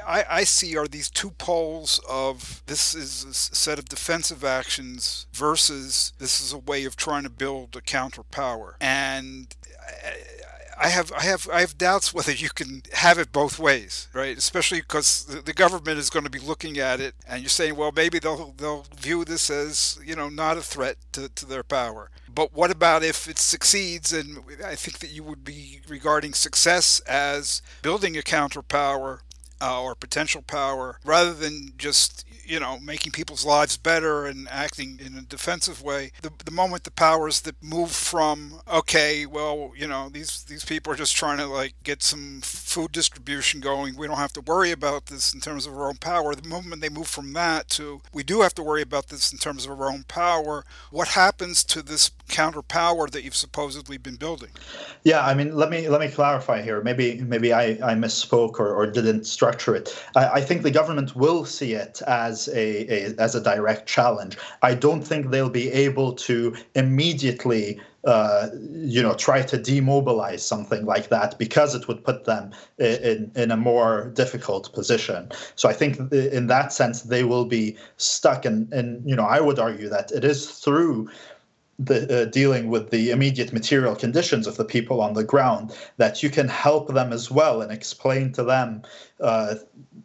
I, I, see are these two poles of this is a set of defensive actions versus this is a way of trying to build a counter power. And I have I have I have doubts whether you can have it both ways, right? Especially because the, government is going to be looking at it, and you're saying, well, maybe they'll they'll view this as you know not a threat to, to their power. But what about if it succeeds? And I think that you would be regarding success as building a counter power uh, or potential power rather than just you know, making people's lives better and acting in a defensive way. The, the moment the powers that move from, okay, well, you know, these, these people are just trying to like get some food distribution going. We don't have to worry about this in terms of our own power. The moment they move from that to, we do have to worry about this in terms of our own power, what happens to this counter power that you've supposedly been building? Yeah, I mean, let me let me clarify here. Maybe maybe I, I misspoke or, or didn't structure it. I, I think the government will see it as as a, a as a direct challenge. I don't think they'll be able to immediately uh, you know, try to demobilize something like that because it would put them in, in a more difficult position. So I think in that sense, they will be stuck. And, and you know, I would argue that it is through the, uh, dealing with the immediate material conditions of the people on the ground that you can help them as well and explain to them uh,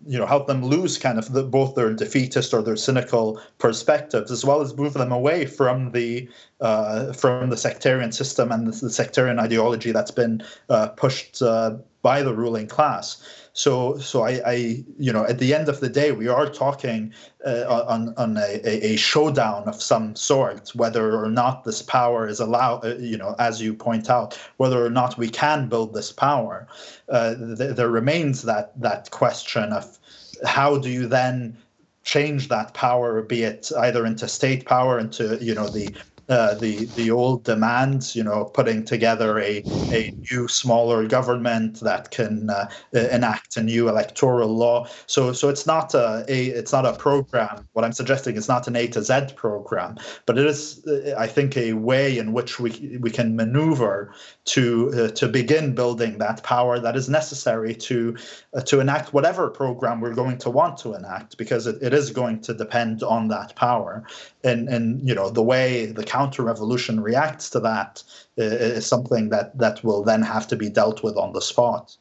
you know help them lose kind of the, both their defeatist or their cynical perspectives as well as move them away from the uh, from the sectarian system and the, the sectarian ideology that's been uh, pushed uh, by the ruling class so, so I, I, you know, at the end of the day, we are talking uh, on on a, a showdown of some sort, whether or not this power is allowed. Uh, you know, as you point out, whether or not we can build this power, uh, th- there remains that that question of how do you then change that power, be it either into state power, into you know the the the old demands, you know, putting together a, a new smaller government that can uh, enact a new electoral law. So so it's not a, a it's not a program. What I'm suggesting is not an A to Z program, but it is uh, I think a way in which we we can maneuver to uh, to begin building that power that is necessary to uh, to enact whatever program we're going to want to enact because it, it is going to depend on that power and and you know the way the counter revolution reacts to that is something that that will then have to be dealt with on the spot.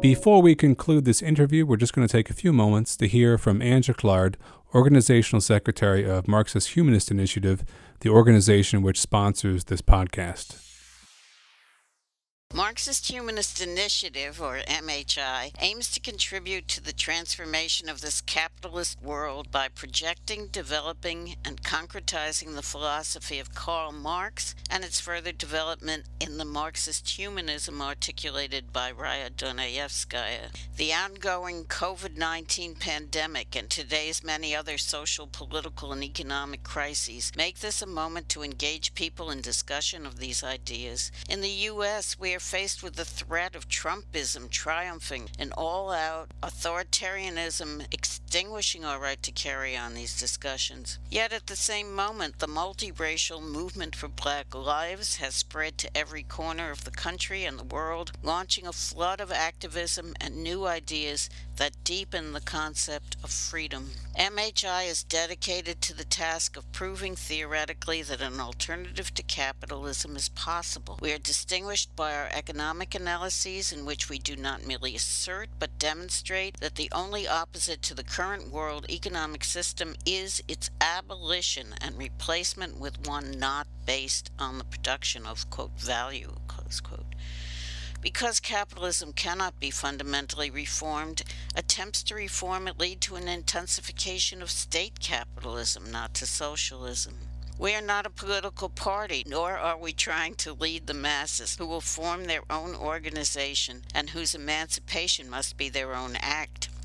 Before we conclude this interview, we're just going to take a few moments to hear from Anne Jaclard, Organizational Secretary of Marxist Humanist Initiative, the organization which sponsors this podcast. Marxist Humanist Initiative, or MHI, aims to contribute to the transformation of this capitalist world by projecting, developing, and concretizing the philosophy of Karl Marx and its further development in the Marxist humanism articulated by Raya Dunayevskaya. The ongoing COVID 19 pandemic and today's many other social, political, and economic crises make this a moment to engage people in discussion of these ideas. In the U.S., we are faced with the threat of Trumpism triumphing in all out authoritarianism, extinguishing our right to carry on these discussions. Yet at the same moment, the multiracial movement for black lives has spread to every corner of the country and the world, launching a flood of activism and new ideas that deepen the concept of freedom. MHI is dedicated to the task of proving theoretically that an alternative to capitalism is possible. We are distinguished by our economic analyses, in which we do not merely assert but demonstrate that the only opposite to the current world economic system is its abolition and replacement with one not based on the production of, quote, value, close quote. Because capitalism cannot be fundamentally reformed, attempts to reform it lead to an intensification of state capitalism, not to socialism. We are not a political party, nor are we trying to lead the masses who will form their own organization and whose emancipation must be their own act.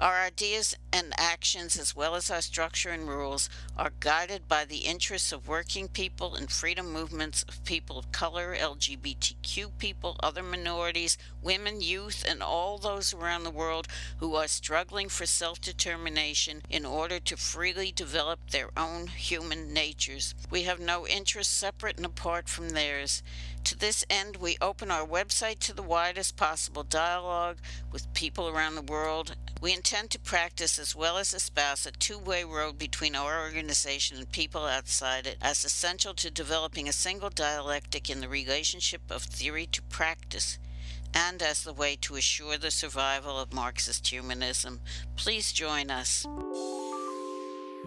Our ideas and actions, as well as our structure and rules, are guided by the interests of working people and freedom movements of people of color, LGBTQ people, other minorities, women, youth, and all those around the world who are struggling for self determination in order to freely develop their own human natures. We have no interests separate and apart from theirs. To this end, we open our website to the widest possible dialogue with people around the world. We intend to practice as well as espouse a two way road between our organization and people outside it as essential to developing a single dialectic in the relationship of theory to practice and as the way to assure the survival of Marxist humanism. Please join us.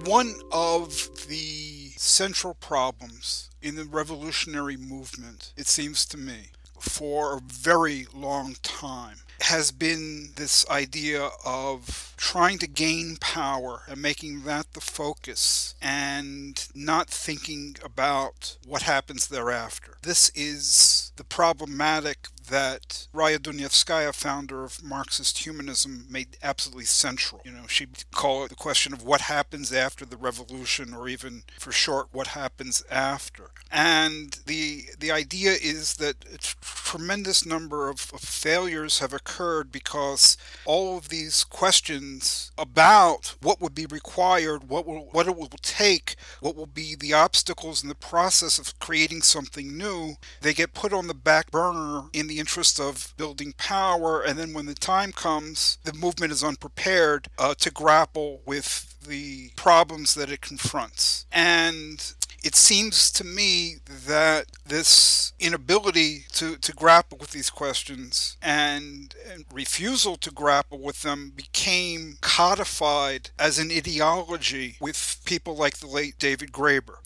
One of the central problems in the revolutionary movement, it seems to me, for a very long time has been this idea of trying to gain power and making that the focus and not thinking about what happens thereafter. This is the problematic that Raya Dunayevskaya, founder of Marxist humanism, made absolutely central. You know, she called it the question of what happens after the revolution, or even for short, what happens after. And the the idea is that a tremendous number of, of failures have occurred because all of these questions about what would be required, what will what it will take, what will be the obstacles in the process of creating something new, they get put on the back burner in the interest of building power, and then when the time comes, the movement is unprepared uh, to grapple with the problems that it confronts. And it seems to me that this inability to, to grapple with these questions and, and, refusal to grapple with them became codified as an ideology with people like the late David Graeber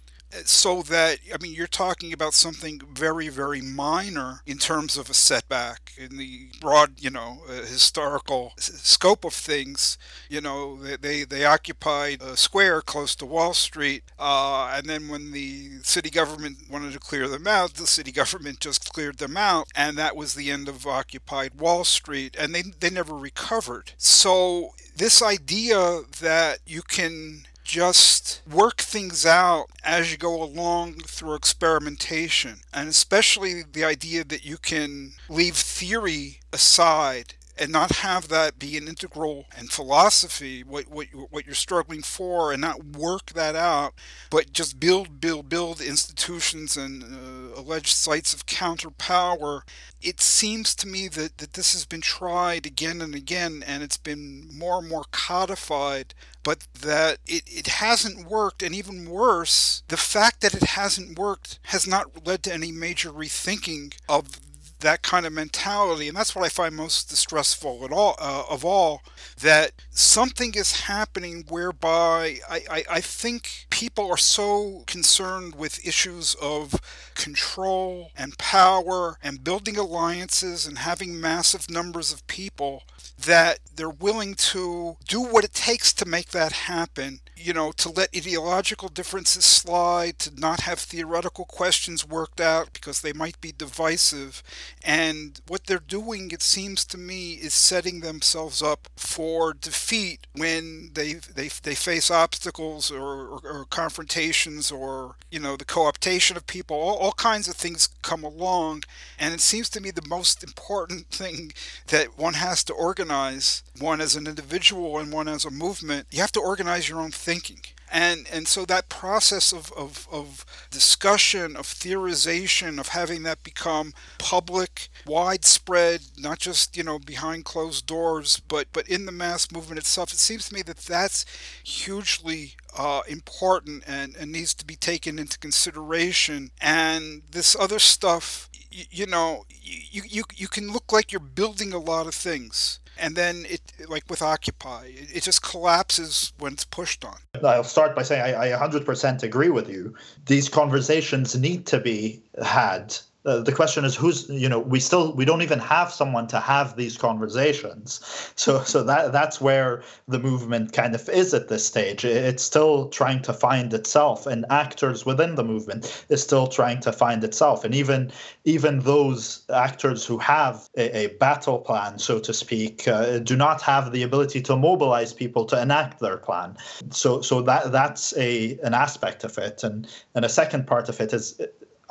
so that I mean you're talking about something very very minor in terms of a setback in the broad you know uh, historical scope of things. You know they they, they occupied a square close to Wall Street uh, and then when the city government wanted to clear them out the city government just cleared them out and that was the end of occupied Wall Street and they they never recovered. So this idea that you can just work things out as you go along through experimentation. And especially the idea that you can leave theory aside and not have that be an integral and philosophy what what what you're struggling for and not work that out but just build build build institutions and uh, alleged sites of counter power it seems to me that, that this has been tried again and again and it's been more and more codified but that it, it hasn't worked and even worse the fact that it hasn't worked has not led to any major rethinking of that kind of mentality, and that's what I find most distressful at all uh, of all. That something is happening whereby I, I, I think people are so concerned with issues of control and power and building alliances and having massive numbers of people that they're willing to do what it takes to make that happen you know, to let ideological differences slide, to not have theoretical questions worked out because they might be divisive. And what they're doing, it seems to me, is setting themselves up for defeat when they they, they face obstacles or, or, or confrontations or, you know, the co-optation of people. All, all kinds of things come along. And it seems to me the most important thing that one has to organize, one as an individual and one as a movement, you have to organize your own thinking. And and so that process of, of, of discussion of theorization of having that become public widespread not just you know behind closed doors but but in the mass movement itself it seems to me that that's hugely uh, important and, and needs to be taken into consideration. And this other stuff you, you know you, you you can look like you're building a lot of things and then it like with occupy it, just collapses when it's pushed on. I'll start by saying I, I 100% agree with you. These conversations need to be had uh, the question is who's you know we still we don't even have someone to have these conversations. So so that that's where the movement kind of is at this stage. It's still trying to find itself and actors within the movement is still trying to find itself. And even even those actors who have a, a battle plan so to speak uh, do not have the ability to mobilize people to enact their plan. So so that that's a an aspect of it. And and a second part of it is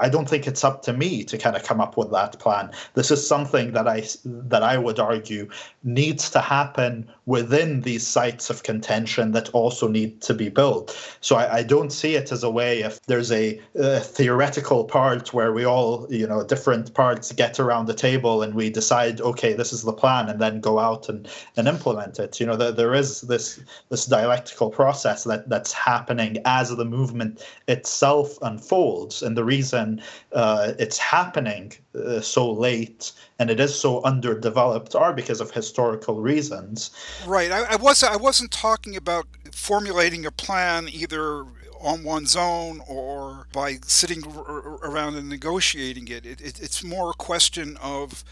I don't think it's up to me to kind of come up with that plan. This is something that I that I would argue needs to happen within these sites of contention that also need to be built. So I, I don't see it as a way if there's a, a, theoretical part where we all, you know, different parts get around the table and we decide, okay, this is the plan, and then go out and, and implement it. You know, there, there is this this dialectical process that that's happening as the movement itself unfolds, and the reason uh, it's happening uh, so late and it is so underdeveloped are because of historical reasons. Right. I, I was I wasn't talking about formulating a plan either on one's own or by sitting around and negotiating it. It, it. It's more a question of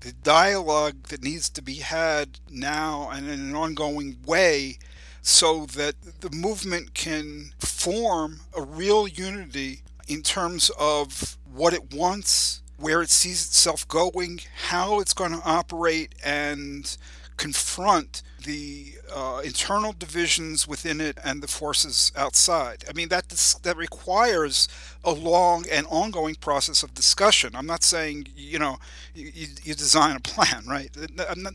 the dialogue that needs to be had now and in an ongoing way so that the movement can form a real unity in terms of what it wants, where it sees itself going, how it's going to operate, and confront the uh, internal divisions within it and the forces outside. I mean that that requires a long and ongoing process of discussion. I'm not saying you know you, you design a plan, right?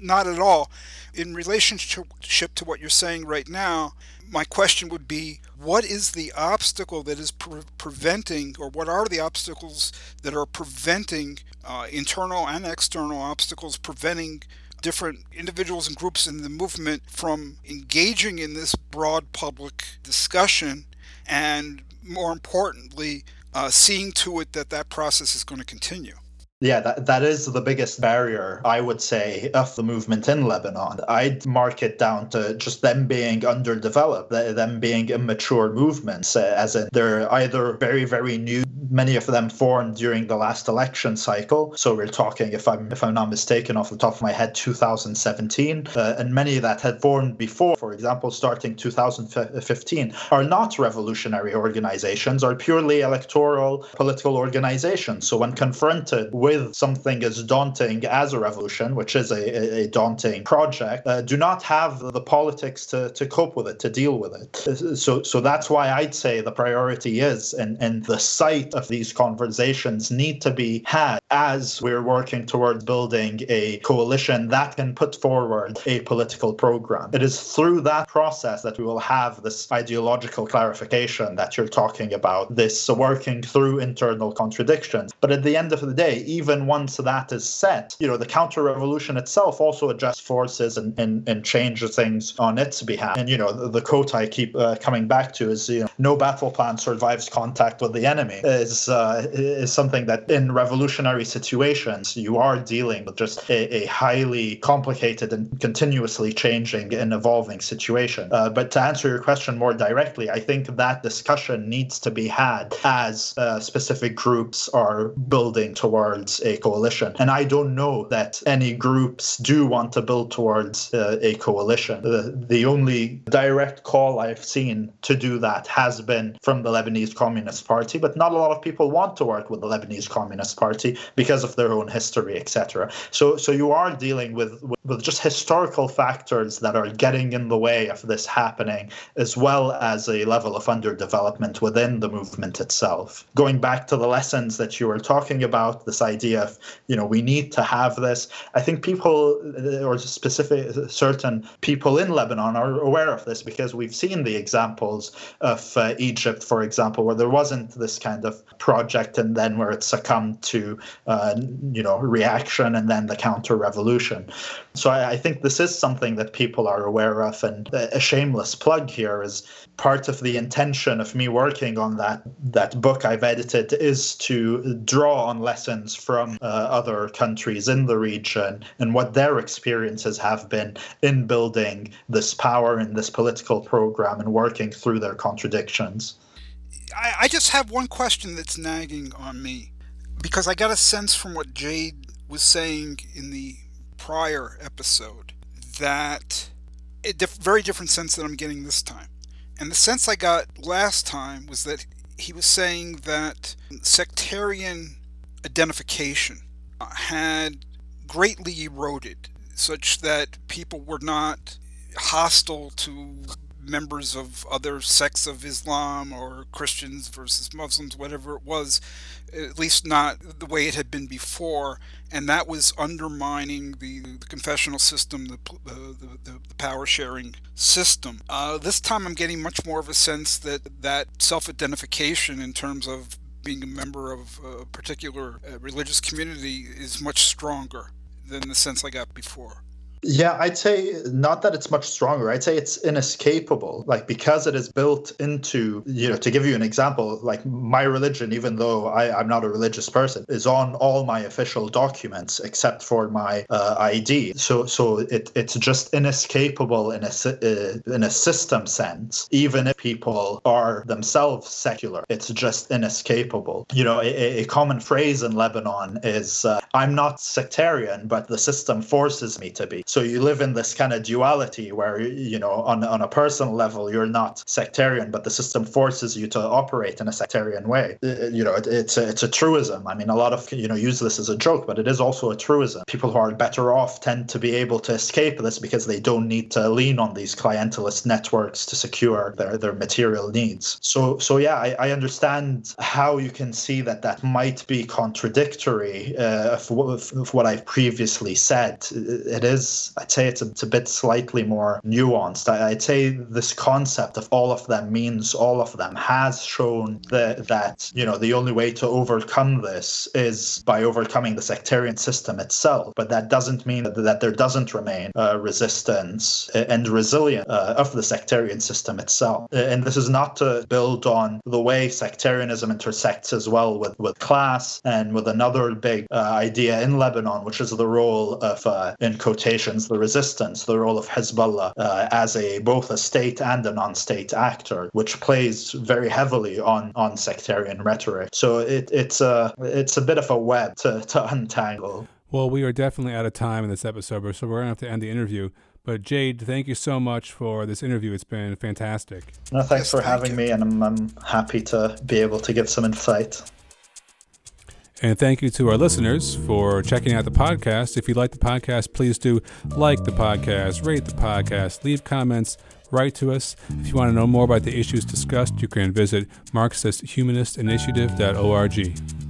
Not at all. In relationship to what you're saying right now, my question would be what is the obstacle that is pre- preventing, or what are the obstacles that are preventing uh, internal and external obstacles preventing different individuals and groups in the movement from engaging in this broad public discussion? And more importantly uh, seeing to it that that process is going to continue yeah, that, that is the biggest barrier, I would say, of the movement in Lebanon. I'd mark it down to just them being underdeveloped, them being immature movements, uh, as in they're either very, very new, many of them formed during the last election cycle. So we're talking, if I'm if I'm not mistaken, off the top of my head, 2017, uh, and many that had formed before, for example, starting 2015, are not revolutionary organizations, are purely electoral political organizations. So when confronted with with something as daunting as a revolution, which is a, a daunting project, uh, do not have the politics to, to cope with it, to deal with it. So, so that's why I'd say the priority is, and, and the site of these conversations need to be had as we're working towards building a coalition that can put forward a political program. It is through that process that we will have this ideological clarification that you're talking about, this working through internal contradictions. But at the end of the day, even once that is set, you know, the counter revolution itself also adjusts forces and, and, and changes things on its behalf. And, you know, the, the quote I keep uh, coming back to is, you know, no battle plan survives contact with the enemy is, uh, is something that in revolutionary situations, you are dealing with just a, a highly complicated and continuously changing and evolving situation. Uh, but to answer your question more directly, I think that discussion needs to be had as uh, specific groups are building towards towards a coalition. And I don't know that any groups do want to build towards uh, a coalition. The, the only direct call I've seen to do that has been from the Lebanese Communist Party, but not a lot of people want to work with the Lebanese Communist Party because of their own history, etc. So, so you are dealing with, with just historical factors that are getting in the way of this happening, as well as a level of underdevelopment within the movement itself. Going back to the lessons that you were talking about, this idea of, you know, we need to have this. I think people, uh, or specific certain people in Lebanon, are aware of this because we've seen the examples of uh, Egypt, for example, where there wasn't this kind of project, and then where it succumbed to, uh, you know, reaction and then the counter revolution. So I, I think this is something that people are aware of, and a shameless plug here is part of the intention of me working on that that book I've edited is to draw on lessons from uh, other countries in the region and what their experiences have been in building this power in this political program and working through their contradictions. I, I just have one question that's nagging on me because I got a sense from what Jade was saying in the prior episode that a diff- very different sense that I'm getting this time. And the sense I got last time was that he was saying that sectarian identification uh, had greatly eroded, such that people were not hostile to members of other sects of Islam or Christians versus Muslims, whatever it was, at least not the way it had been before, and that was undermining the, the confessional system, the, the, the, power sharing system. Uh, this time I'm getting much more of a sense that that self identification in terms of being a member of a particular uh, religious community is much stronger than the sense I got before. Yeah, I'd say not that it's much stronger. I'd say it's inescapable. Like because it is built into, you know, to give you an example, like my religion, even though I, am not a religious person, is on all my official documents except for my uh, ID. So so it, it's just inescapable in a uh, in a system sense. Even if people are themselves secular, it's just inescapable. You know, a, a common phrase in Lebanon is, uh, "I'm not sectarian, but the system forces me to be." So you live in this kind of duality where, you know, on, on a personal level, you're not sectarian, but the system forces you to operate in a sectarian way. Uh, you know, it, it's, a, it's a truism. I mean, a lot of, you know, use this as a joke, but it is also a truism. People who are better off tend to be able to escape this because they don't need to lean on these clientelist networks to secure their, their material needs. So, so yeah, I, I understand how you can see that that might be contradictory uh, of, of what I've previously said. It is I'd say it's a, it's a bit slightly more nuanced. I, would say this concept of all of them means all of them has shown that, that, you know, the only way to overcome this is by overcoming the sectarian system itself. But that doesn't mean that, that there doesn't remain uh, resistance and resilience uh, of the sectarian system itself. And this is not to build on the way sectarianism intersects as well with, with class and with another big uh, idea in Lebanon, which is the role of, uh, in quotation, the resistance, the role of Hezbollah uh, as a both a state and a non-state actor, which plays very heavily on on sectarian rhetoric. So it, it's a it's a bit of a web to, to untangle. Well, we are definitely out of time in this episode, so we're gonna have to end the interview. But Jade, thank you so much for this interview. It's been fantastic. No, thanks yes, for thank having you. me, and I'm, I'm happy to be able to give some insight. And thank you to our listeners for checking out the podcast. If you like the podcast, please do like the podcast, rate the podcast, leave comments, write to us. If you want to know more about the issues discussed, you can visit MarxistHumanistinitiative.org.